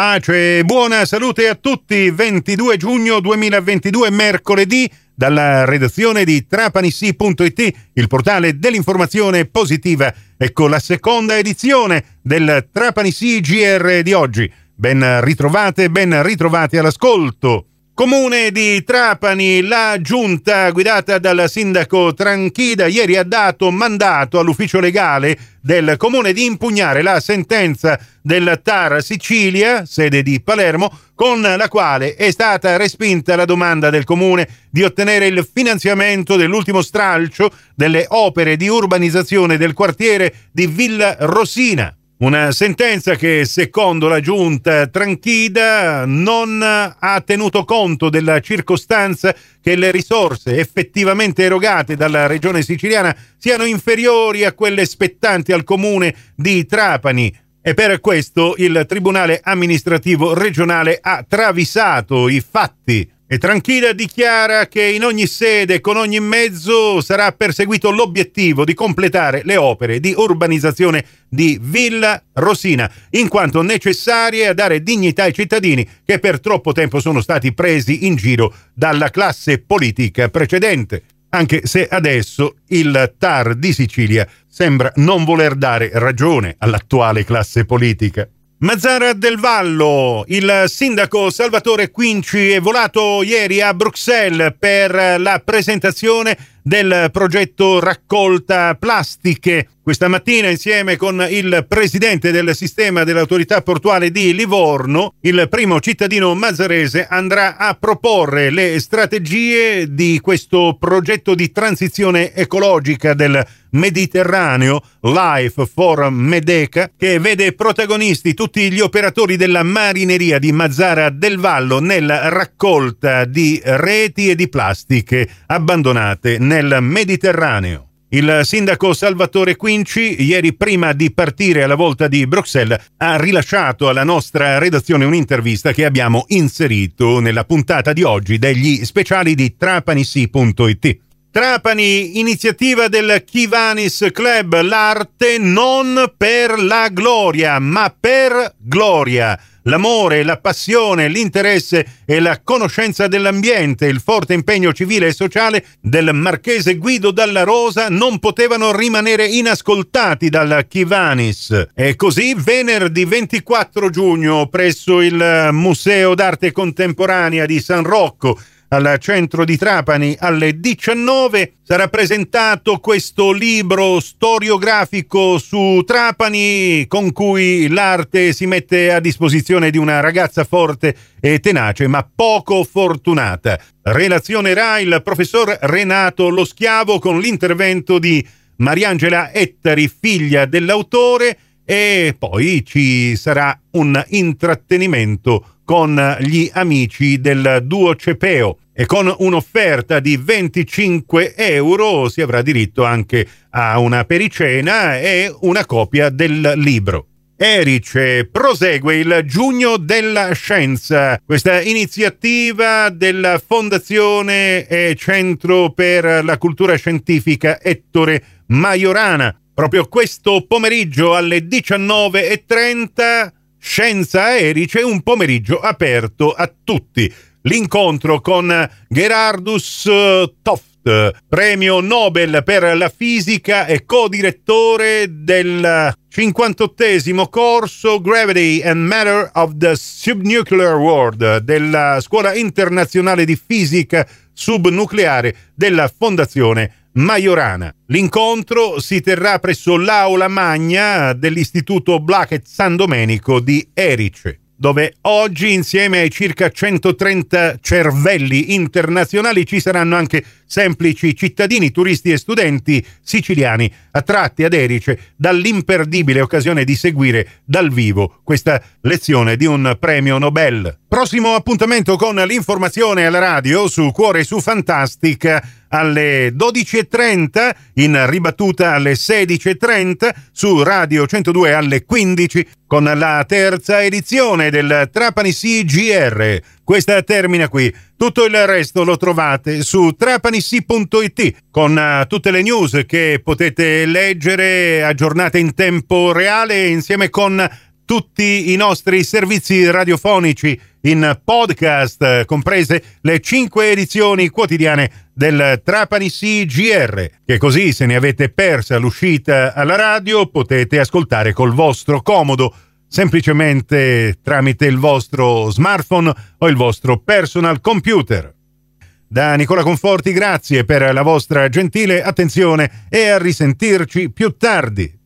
Pace e buona salute a tutti. 22 giugno 2022, mercoledì, dalla redazione di trapanissi.it, il portale dell'informazione positiva. Ecco la seconda edizione del Trapanissi GR di oggi. Ben ritrovate, ben ritrovati all'ascolto. Comune di Trapani, la giunta guidata dal sindaco Tranchida ieri ha dato mandato all'ufficio legale del comune di impugnare la sentenza del TAR Sicilia, sede di Palermo, con la quale è stata respinta la domanda del comune di ottenere il finanziamento dell'ultimo stralcio delle opere di urbanizzazione del quartiere di Villa Rosina. Una sentenza che, secondo la giunta Tranchida, non ha tenuto conto della circostanza che le risorse effettivamente erogate dalla regione siciliana siano inferiori a quelle spettanti al comune di Trapani. E per questo il Tribunale amministrativo regionale ha travisato i fatti e Tranchilla dichiara che in ogni sede, con ogni mezzo, sarà perseguito l'obiettivo di completare le opere di urbanizzazione di Villa Rosina, in quanto necessarie a dare dignità ai cittadini che per troppo tempo sono stati presi in giro dalla classe politica precedente. Anche se adesso il TAR di Sicilia sembra non voler dare ragione all'attuale classe politica. Mazzara del Vallo, il sindaco Salvatore Quinci è volato ieri a Bruxelles per la presentazione del progetto raccolta plastiche. Questa mattina, insieme con il presidente del sistema dell'autorità portuale di Livorno, il primo cittadino mazzarese andrà a proporre le strategie di questo progetto di transizione ecologica del Mediterraneo, Life for Medeca, che vede protagonisti tutti gli operatori della marineria di Mazzara del Vallo nella raccolta di reti e di plastiche abbandonate nel Mediterraneo. Il sindaco Salvatore Quinci, ieri prima di partire alla volta di Bruxelles, ha rilasciato alla nostra redazione un'intervista che abbiamo inserito nella puntata di oggi degli speciali di trapanissi.it. Trapani, iniziativa del Kivanis Club, l'arte non per la gloria, ma per gloria l'amore, la passione, l'interesse e la conoscenza dell'ambiente, il forte impegno civile e sociale del marchese Guido Dalla Rosa non potevano rimanere inascoltati dalla Chivanis. E così venerdì 24 giugno presso il Museo d'arte contemporanea di San Rocco al centro di Trapani alle 19 sarà presentato questo libro storiografico su Trapani con cui l'arte si mette a disposizione di una ragazza forte e tenace ma poco fortunata. Relazionerà il professor Renato Lo Schiavo con l'intervento di Mariangela Ettari, figlia dell'autore, e poi ci sarà un intrattenimento con gli amici del duo Cepeo e con un'offerta di 25 euro si avrà diritto anche a una pericena e una copia del libro. Erice prosegue il Giugno della Scienza, questa iniziativa della Fondazione e Centro per la Cultura Scientifica Ettore Majorana. Proprio questo pomeriggio alle 19.30 Scienza Erice, un pomeriggio aperto a tutti. L'incontro con Gerardus Toft, premio Nobel per la fisica e co-direttore del 58 corso Gravity and Matter of the Subnuclear World della Scuola internazionale di fisica subnucleare della Fondazione Majorana. L'incontro si terrà presso l'Aula Magna dell'Istituto Blackett San Domenico di Erice dove oggi insieme ai circa 130 cervelli internazionali ci saranno anche semplici cittadini, turisti e studenti siciliani attratti ad Erice dall'imperdibile occasione di seguire dal vivo questa lezione di un premio Nobel. Prossimo appuntamento con l'informazione alla radio su Cuore su Fantastica alle 12.30, in ribattuta alle 16.30, su Radio 102 alle 15, con la terza edizione del Trapani CGR. Questa termina qui. Tutto il resto lo trovate su trapanissi.it con uh, tutte le news che potete leggere aggiornate in tempo reale insieme con tutti i nostri servizi radiofonici in podcast, comprese le cinque edizioni quotidiane del Trapani CGR, che così se ne avete persa l'uscita alla radio potete ascoltare col vostro comodo, semplicemente tramite il vostro smartphone o il vostro personal computer. Da Nicola Conforti grazie per la vostra gentile attenzione e a risentirci più tardi.